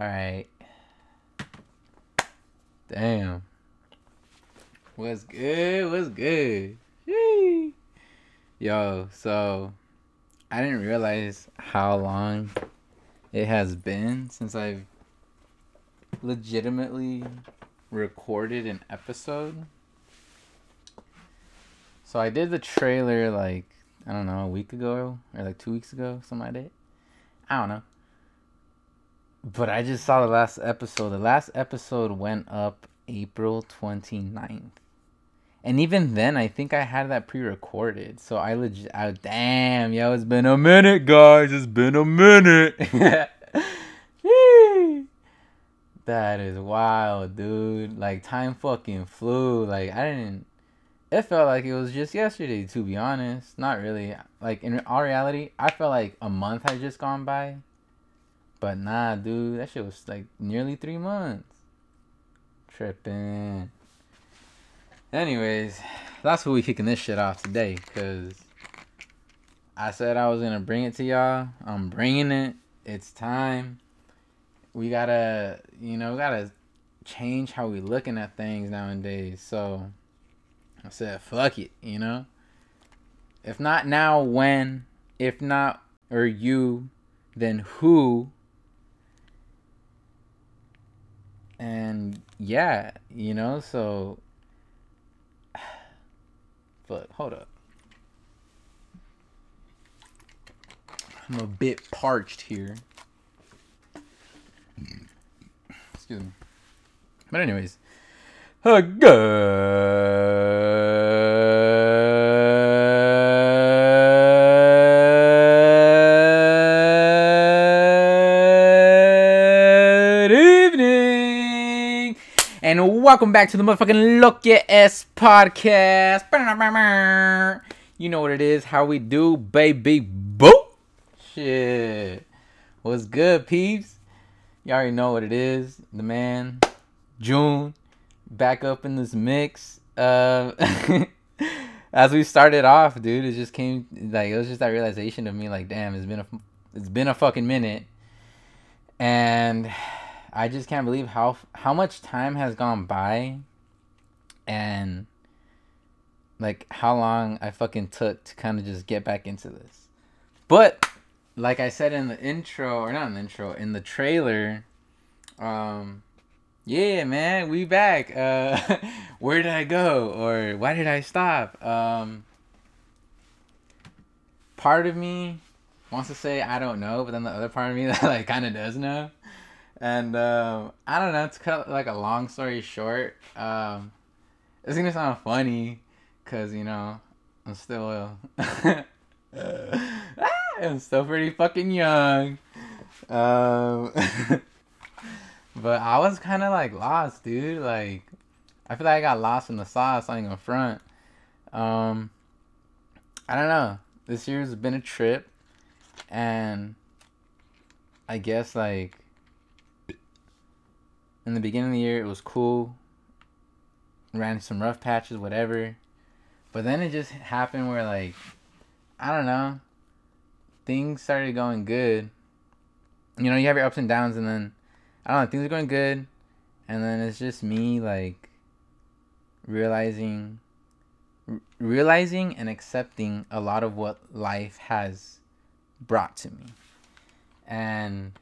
All right. Damn. What's good? What's good? Yo, so I didn't realize how long it has been since I've legitimately recorded an episode. So I did the trailer like I don't know a week ago or like two weeks ago, something like that. I don't know. But I just saw the last episode. The last episode went up April 29th. And even then, I think I had that pre-recorded. So I legit, I, damn, yo, it's been a minute, guys. It's been a minute. that is wild, dude. Like time fucking flew. Like I didn't. It felt like it was just yesterday, to be honest. Not really. Like in all reality, I felt like a month had just gone by. But nah, dude, that shit was like nearly three months. Tripping. Anyways, that's what we kicking this shit off today, cause I said I was gonna bring it to y'all. I'm bringing it. It's time. We gotta, you know, gotta change how we looking at things nowadays. So I said, fuck it, you know. If not now, when? If not, or you, then who? And yeah, you know, so but hold up. I'm a bit parched here. Excuse me. But anyways, uh, good welcome back to the motherfucking Lo Que Es podcast. You know what it is, how we do, baby. Boo! Shit. What's good, peeps? You already know what it is. The man, June, back up in this mix. Uh, as we started off, dude, it just came like it was just that realization of me, like, damn, it's been a it's been a fucking minute, and I just can't believe how how much time has gone by, and like how long I fucking took to kind of just get back into this. But like I said in the intro, or not in the intro, in the trailer, um, yeah, man, we back. Uh, where did I go, or why did I stop? Um, part of me wants to say I don't know, but then the other part of me that like kind of does know. And um, I don't know. It's kind of like a long story short, um, it's gonna sound funny, cause you know I'm still I'm still pretty fucking young. Um, but I was kind of like lost, dude. Like I feel like I got lost in the sauce on the front. Um, I don't know. This year's been a trip, and I guess like in the beginning of the year it was cool. Ran some rough patches, whatever. But then it just happened where like I don't know. Things started going good. You know, you have your ups and downs and then I don't know, things are going good and then it's just me like realizing realizing and accepting a lot of what life has brought to me. And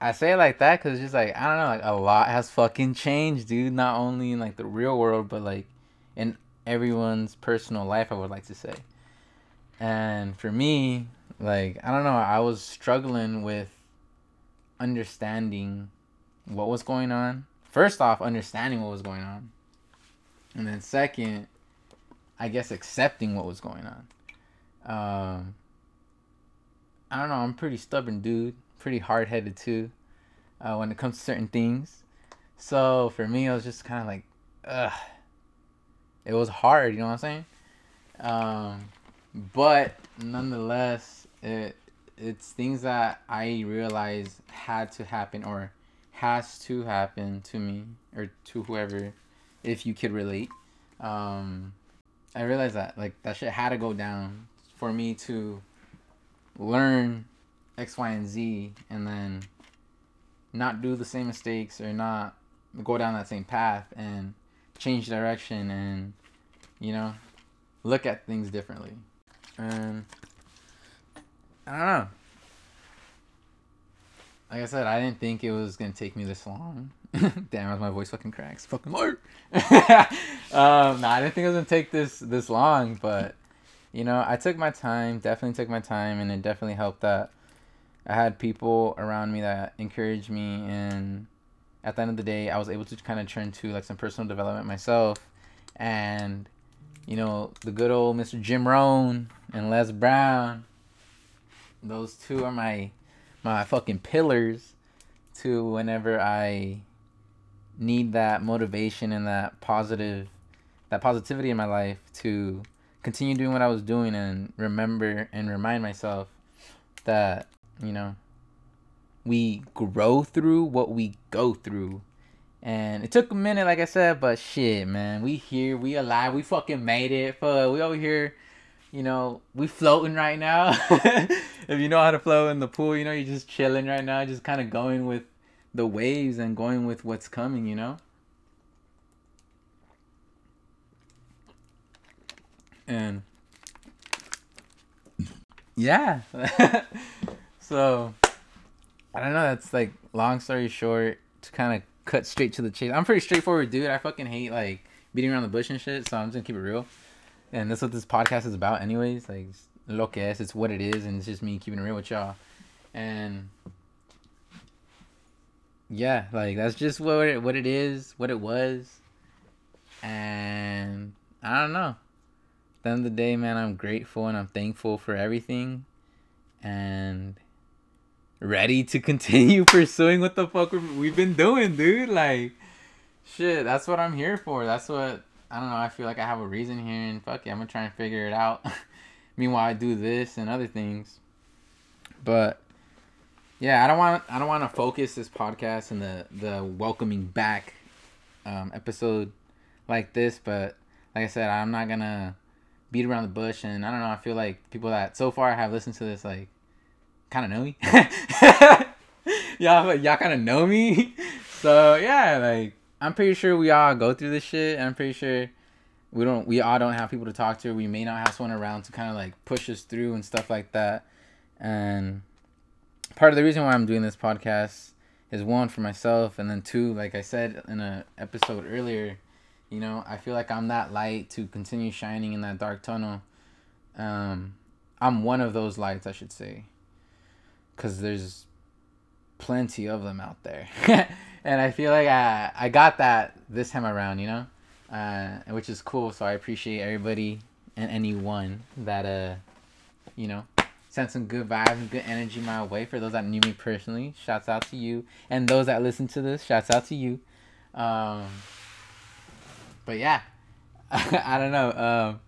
I say it like that because it's just like I don't know, like a lot has fucking changed, dude. Not only in like the real world, but like in everyone's personal life. I would like to say, and for me, like I don't know, I was struggling with understanding what was going on. First off, understanding what was going on, and then second, I guess accepting what was going on. Um, I don't know. I'm pretty stubborn, dude pretty hard headed too uh, when it comes to certain things. So for me, it was just kind of like, ugh. It was hard, you know what I'm saying? Um, but nonetheless, it it's things that I realized had to happen or has to happen to me or to whoever, if you could relate. Um, I realized that like that shit had to go down for me to learn X, Y, and Z, and then not do the same mistakes or not go down that same path and change direction and you know look at things differently. And i don't know. Like i said i didn't think it was gonna take me this long. Damn my voice fucking cracks. Fucking lord. Um no i didn't think it was gonna take this this long but you know i took my time definitely took my time and it definitely helped that i had people around me that encouraged me and at the end of the day, I was able to kind of turn to like some personal development myself, and you know the good old Mr. Jim Rohn and Les Brown. Those two are my my fucking pillars to whenever I need that motivation and that positive that positivity in my life to continue doing what I was doing and remember and remind myself that you know we grow through what we go through. And it took a minute, like I said, but shit, man, we here, we alive, we fucking made it. Fuck, we over here, you know, we floating right now. if you know how to float in the pool, you know, you're just chilling right now, just kind of going with the waves and going with what's coming, you know. And yeah, so I don't know. That's like long story short to kind of cut straight to the chase. I'm pretty straightforward dude. I fucking hate like beating around the bush and shit. So I'm just gonna keep it real. And that's what this podcast is about, anyways. Like lo que es, it's what it is, and it's just me keeping it real with y'all. And yeah, like that's just what it, what it is, what it was. And I don't know. At the end of the day, man, I'm grateful and I'm thankful for everything. And ready to continue pursuing what the fuck we've been doing, dude. Like, shit, that's what I'm here for. That's what I don't know. I feel like I have a reason here, and fuck it, I'm gonna try and figure it out. Meanwhile, I do this and other things, but yeah, I don't want I don't want to focus this podcast and the the welcoming back um, episode like this, but like I said, I'm not gonna beat around the bush, and I don't know. I feel like people that so far have listened to this like kind of know me. y'all, y'all kind of know me. So yeah, like I'm pretty sure we all go through this shit. And I'm pretty sure we don't, we all don't have people to talk to. We may not have someone around to kind of like push us through and stuff like that. And part of the reason why I'm doing this podcast is one for myself, and then two, like I said in a episode earlier, you know, I feel like I'm that light to continue shining in that dark tunnel. Um, I'm one of those lights, I should say because there's plenty of them out there. and I feel like I, I got that this time around, you know, uh, which is cool. So I appreciate everybody and anyone that, uh, you know, sent some good vibes and good energy my way. For those that knew me personally, shouts out to you. And those that listen to this, shouts out to you. Um, but yeah, I don't know. Um,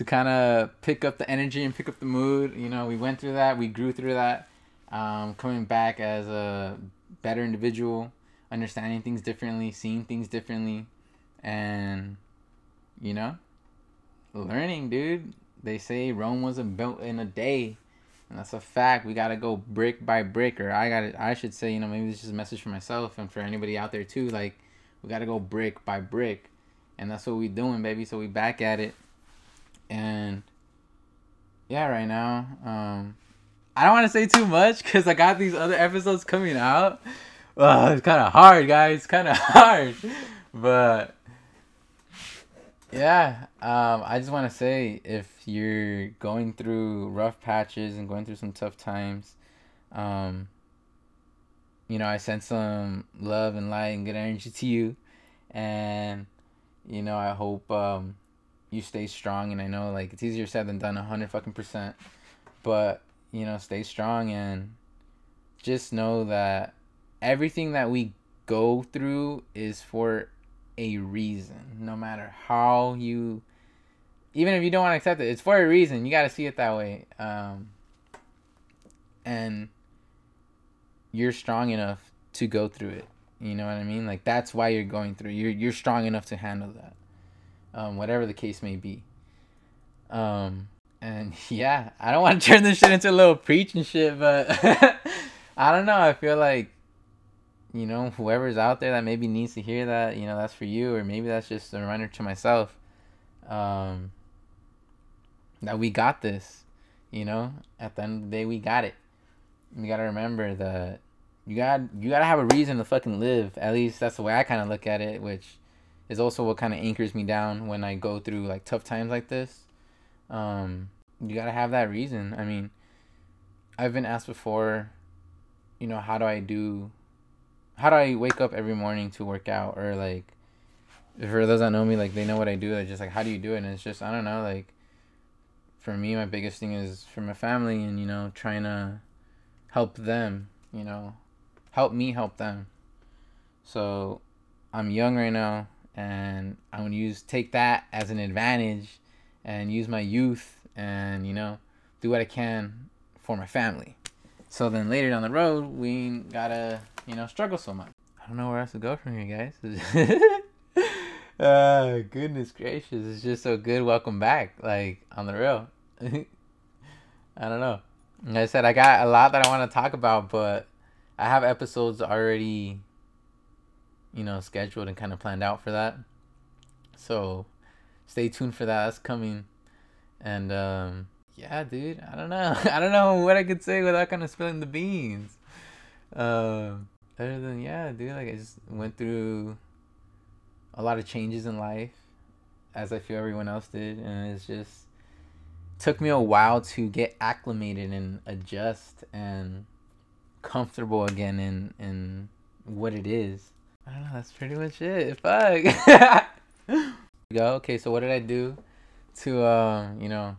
to kind of pick up the energy and pick up the mood. You know, we went through that, we grew through that. Um, coming back as a better individual, understanding things differently, seeing things differently, and you know, learning, dude. They say Rome wasn't built in a day, and that's a fact. We gotta go brick by brick, or I gotta, I should say, you know, maybe this is a message for myself and for anybody out there too. Like, we gotta go brick by brick, and that's what we doing, baby. So we back at it and yeah, right now, um, I don't want to say too much because I got these other episodes coming out. Well, it's kind of hard, guys. Kind of hard, but yeah, um, I just want to say if you're going through rough patches and going through some tough times, um, you know, I send some love and light and good energy to you, and you know, I hope um, you stay strong and I know like it's easier said than done a hundred fucking percent. But, you know, stay strong and just know that everything that we go through is for a reason. No matter how you even if you don't want to accept it, it's for a reason. You gotta see it that way. Um and you're strong enough to go through it. You know what I mean? Like that's why you're going through. You're you're strong enough to handle that um, whatever the case may be. Um, and yeah, I don't want to turn this shit into a little preaching shit, but I don't know. I feel like you know, whoever's out there that maybe needs to hear that, you know, that's for you, or maybe that's just a reminder to myself um, that we got this. You know, at the end of the day, we got it. You gotta remember that you got you gotta have a reason to fucking live. At least that's the way I kind of look at it, which is also what kind of anchors me down when I go through like tough times like this. Um, you gotta have that reason. I mean, I've been asked before, you know, how do I do how do I wake up every morning to work out or like for those that know me like they know what I do they're just like how do you do it and it's just I don't know like for me my biggest thing is for my family and you know trying to help them you know help me help them so I'm young right now and I'm gonna use take that as an advantage and use my youth and you know do what I can for my family so then later down the road we gotta you know, struggle so much. I don't know where else to go from here, guys. uh, goodness gracious, it's just so good. Welcome back, like on the real. I don't know. Like I said, I got a lot that I want to talk about, but I have episodes already, you know, scheduled and kind of planned out for that. So, stay tuned for that. That's coming, and um, yeah, dude. I don't know. I don't know what I could say without kind of spilling the beans. Um, other than yeah, dude, like I just went through a lot of changes in life, as I feel everyone else did, and it's just took me a while to get acclimated and adjust and comfortable again in in what it is. I don't know. That's pretty much it. Fuck. go. Okay, so what did I do to um, you know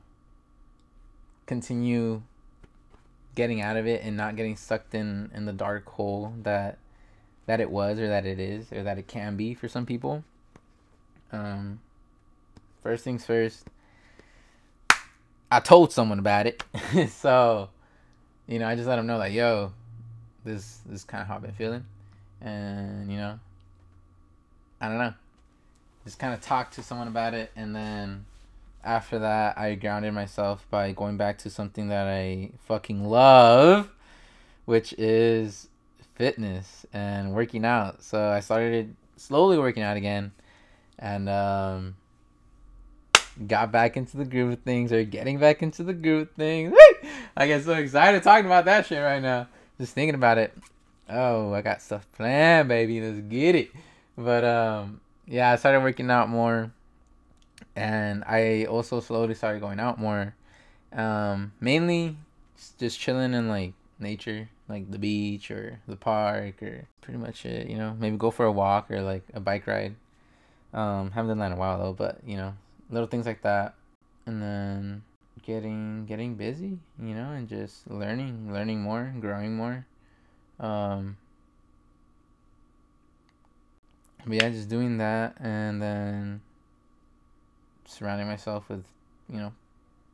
continue getting out of it and not getting sucked in in the dark hole that that it was or that it is or that it can be for some people. Um, first things first, I told someone about it, so you know I just let them know like, yo, this, this is kind of how I've been feeling, and you know, I don't know, just kind of talk to someone about it, and then after that, I grounded myself by going back to something that I fucking love, which is fitness and working out. So I started slowly working out again and um, got back into the groove of things or getting back into the groove of things. I get so excited talking about that shit right now. Just thinking about it. Oh, I got stuff planned, baby. Let's get it. But um, yeah, I started working out more and I also slowly started going out more. Um, mainly just chilling in like nature, like the beach or the park or pretty much it. You know, maybe go for a walk or like a bike ride. Um, haven't done that in a while though, but you know, little things like that, and then getting getting busy, you know, and just learning, learning more, growing more. Um, but yeah, just doing that, and then surrounding myself with, you know,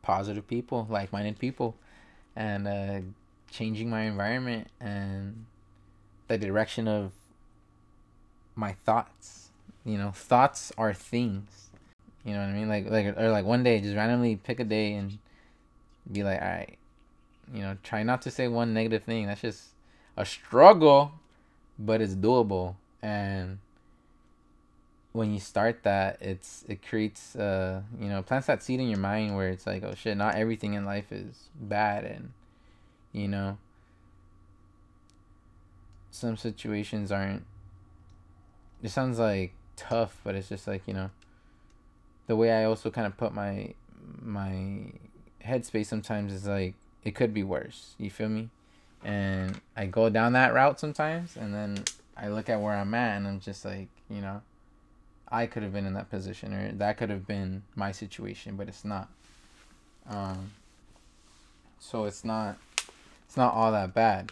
positive people, like minded people, and uh, changing my environment and the direction of my thoughts. You know, thoughts are things. You know what I mean? Like like or like one day just randomly pick a day and be like, all right, you know, try not to say one negative thing. That's just a struggle, but it's doable. And when you start that, it's it creates uh you know plants that seed in your mind where it's like oh shit, not everything in life is bad, and you know some situations aren't. It sounds like tough, but it's just like you know the way I also kind of put my my headspace sometimes is like it could be worse. You feel me? And I go down that route sometimes, and then I look at where I'm at, and I'm just like, you know, I could have been in that position or that could have been my situation, but it's not. Um, so it's not it's not all that bad.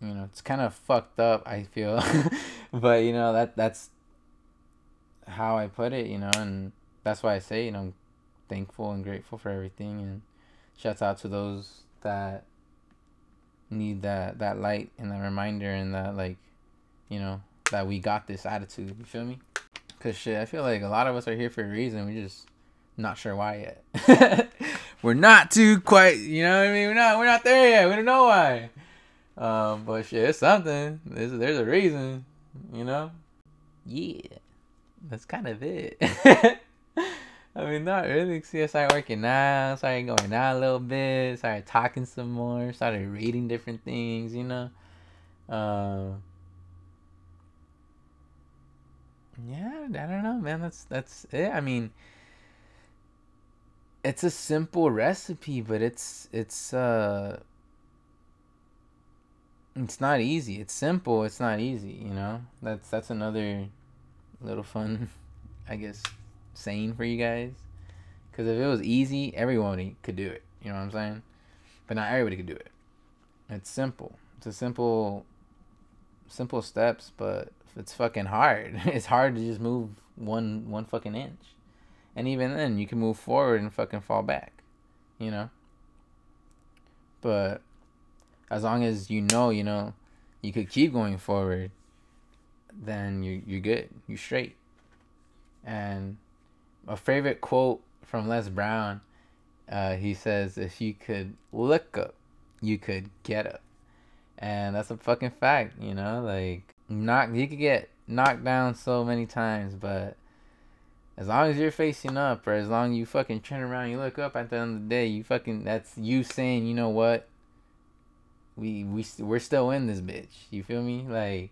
You know, it's kind of fucked up, I feel. but you know, that that's how I put it, you know, and that's why I say, you know, I'm thankful and grateful for everything and shouts out to those that need that that light and that reminder and that like, you know, that we got this attitude. You feel me? Cause shit, I feel like a lot of us are here for a reason. We just not sure why yet. we're not too quite, you know what I mean? We're not we're not there yet. We don't know why. um, but shit, it's something. There's, there's a reason, you know. Yeah, that's kind of it. I mean, not really. See, I started working out, started going out a little bit, started talking some more, started reading different things, you know. Uh, yeah, I don't know, man. That's that's it. I mean, it's a simple recipe, but it's it's uh it's not easy. It's simple. It's not easy. You know. That's that's another little fun, I guess, saying for you guys. Because if it was easy, everyone could do it. You know what I'm saying? But not everybody could do it. It's simple. It's a simple, simple steps, but it's fucking hard. it's hard to just move one one fucking inch, and even then, you can move forward and fucking fall back. You know. But as long as you know, you know, you could keep going forward, then you you're good. You're straight. And a favorite quote from Les Brown, uh, he says, "If you could look up, you could get up," and that's a fucking fact. You know, like knock you could get knocked down so many times, but as long as you're facing up, or as long as you fucking turn around, you look up at the end of the day, you fucking that's you saying, you know what, we we we're still in this bitch. You feel me? Like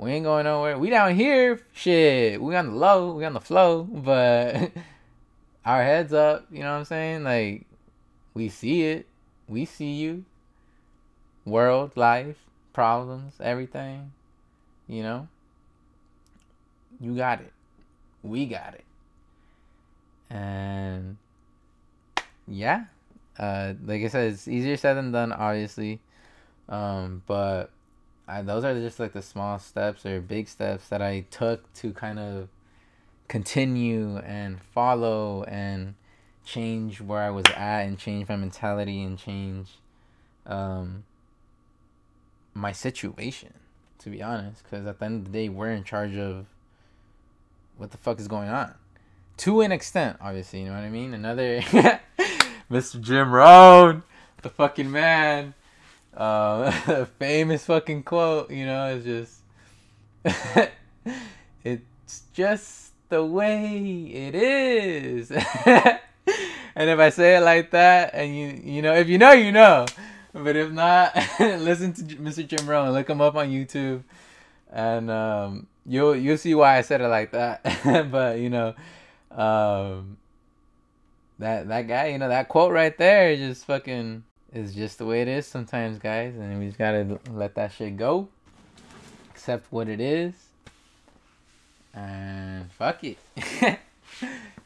we ain't going nowhere. We down here, shit. We on the low, we on the flow, but our heads up. You know what I'm saying? Like we see it, we see you. World, life, problems, everything. You know. You got it. We got it. And yeah, uh, like I said, it's easier said than done, obviously. Um, but I, those are just like the small steps or big steps that I took to kind of continue and follow and change where I was at and change my mentality and change um, my situation, to be honest. Because at the end of the day, we're in charge of what the fuck is going on. To an extent, obviously, you know what I mean? Another Mr. Jim Rohn, the fucking man uh, famous fucking quote, you know, it's just, it's just the way it is. and if I say it like that, and you, you know, if you know, you know. But if not, listen to Mr. Jim Rohn. Look him up on YouTube, and um, you'll you'll see why I said it like that. but you know, um, that that guy, you know, that quote right there, just fucking is just the way it is sometimes, guys, and we just gotta let that shit go, accept what it is, and fuck it.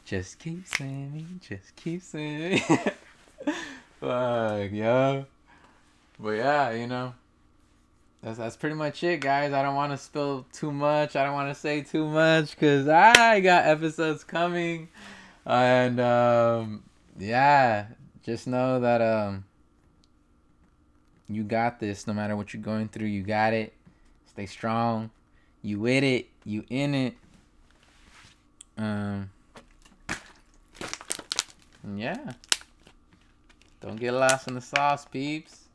just keep swimming, just keep swimming. fuck, yo. But yeah, you know, that's that's pretty much it, guys. I don't want to spill too much. I don't want to say too much because I got episodes coming, and um, yeah, just know that um you got this no matter what you're going through. You got it. Stay strong. You with it. You in it. Um yeah. Don't get lost in the sauce, peeps.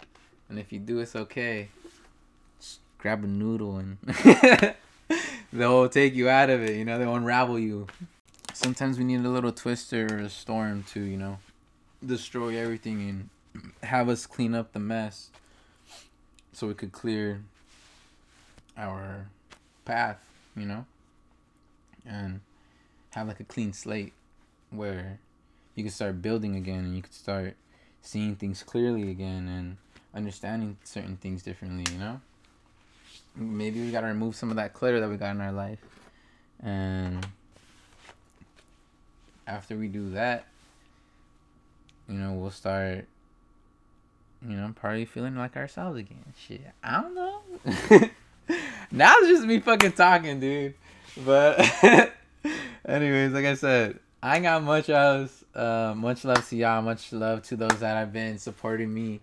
And if you do, it's okay. Just grab a noodle and they'll take you out of it, you know, they'll unravel you. Sometimes we need a little twister or a storm to, you know, destroy everything and have us clean up the mess so we could clear our path, you know, and have like a clean slate where you can start building again and you can start seeing things clearly again and understanding certain things differently, you know? Maybe we gotta remove some of that clutter that we got in our life. And after we do that, you know, we'll start you know, probably feeling like ourselves again. Shit, I don't know. now it's just me fucking talking, dude. But, anyways, like I said, I ain't got much else. Uh, much love to y'all. Much love to those that have been supporting me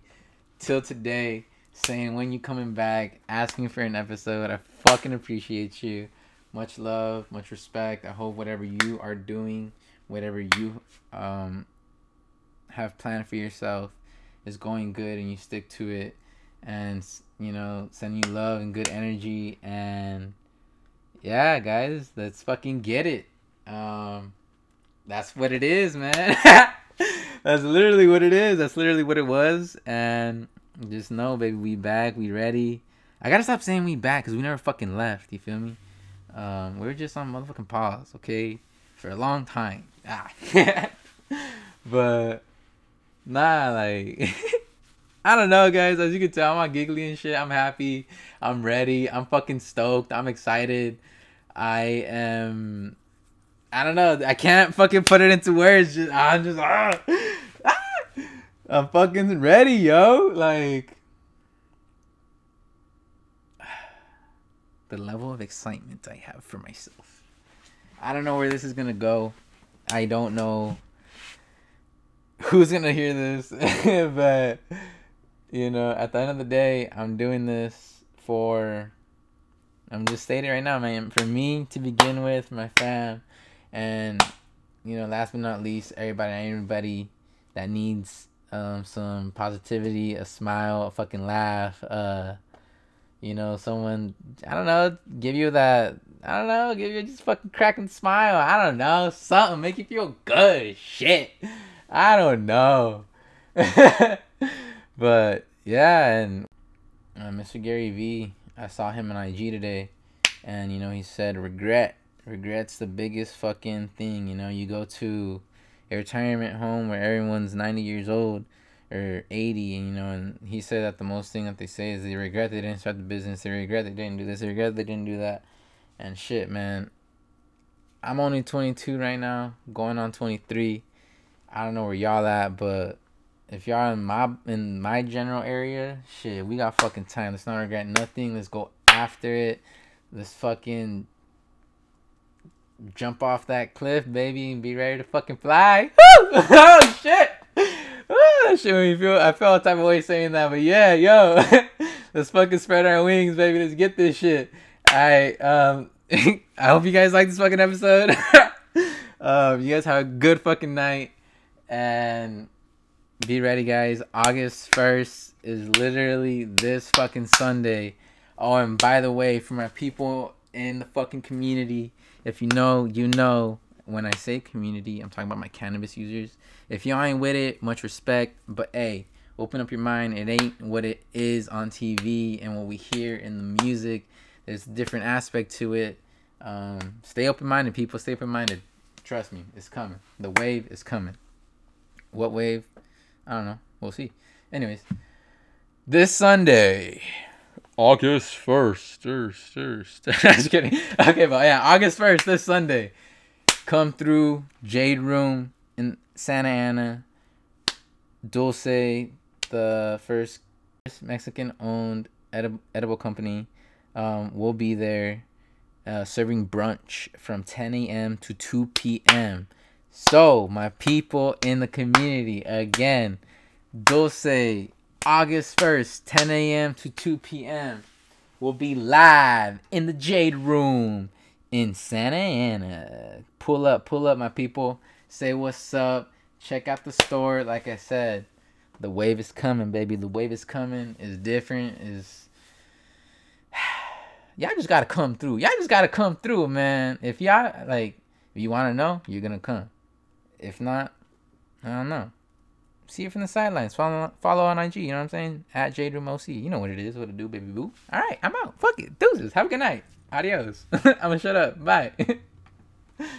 till today. Saying when you coming back, asking for an episode. I fucking appreciate you. Much love, much respect. I hope whatever you are doing, whatever you um have planned for yourself is going good and you stick to it and you know send you love and good energy and yeah, guys, let's fucking get it. Um, that's what it is, man. that's literally what it is. That's literally what it was. And just know, baby, we back. We ready. I gotta stop saying we back because we never fucking left. You feel me? Um, we are just on motherfucking pause, okay, for a long time. Ah. but nah, like I don't know, guys. As you can tell, I'm all giggly and shit. I'm happy. I'm ready. I'm fucking stoked. I'm excited. I am. I don't know. I can't fucking put it into words. Just I'm just ah, ah, I'm fucking ready, yo. Like the level of excitement I have for myself. I don't know where this is gonna go. I don't know who's gonna hear this, but you know, at the end of the day, I'm doing this for. I'm just stating right now, man. For me to begin with, my fam, and you know, last but not least, everybody, everybody that needs um, some positivity, a smile, a fucking laugh, uh, you know, someone I don't know, give you that I don't know, give you just fucking cracking smile. I don't know, something make you feel good. Shit, I don't know. but yeah, and uh, Mr. Gary Vee, I saw him on IG today, and you know he said regret. Regret's the biggest fucking thing. You know, you go to a retirement home where everyone's ninety years old or 80 and you know and he said that the most thing that they say is they regret they didn't start the business they regret they didn't do this they regret they didn't do that and shit man i'm only 22 right now going on 23 i don't know where y'all at but if y'all in my in my general area shit we got fucking time let's not regret nothing let's go after it let's fucking jump off that cliff baby and be ready to fucking fly oh shit that shit made me feel. I felt type of way saying that, but yeah, yo, let's fucking spread our wings, baby. Let's get this shit. I um, I hope you guys like this fucking episode. um, you guys have a good fucking night, and be ready, guys. August first is literally this fucking Sunday. Oh, and by the way, for my people in the fucking community, if you know, you know. When I say community, I'm talking about my cannabis users if y'all ain't with it, much respect. But hey, open up your mind. It ain't what it is on TV and what we hear in the music. There's a different aspect to it. Um, stay open minded, people. Stay open minded. Trust me, it's coming. The wave is coming. What wave? I don't know. We'll see. Anyways, this Sunday, August 1st. First, first. Just kidding. Okay, but yeah, August 1st, this Sunday. Come through Jade Room in Santa Ana, Dulce, the first Mexican owned edible, company, um, will be there uh, serving brunch from 10 a.m. to 2 p.m. So, my people in the community, again, Dulce, August 1st, 10 a.m. to 2 p.m. will be live in the Jade Room in Santa Ana. Pull up, pull up, my people say what's up, check out the store. Like I said, the wave is coming, baby. The wave is coming. Is different. Is y'all just gotta come through. Y'all just gotta come through, man. If y'all like, if you wanna know, you're gonna come. If not, I don't know. See it from the sidelines. Follow follow on IG. You know what I'm saying? At JadeRoomOC. You know what it is. What to do, baby boo. All right, I'm out. Fuck it. Deuces. Have a good night. Adios. I'm gonna shut up. Bye.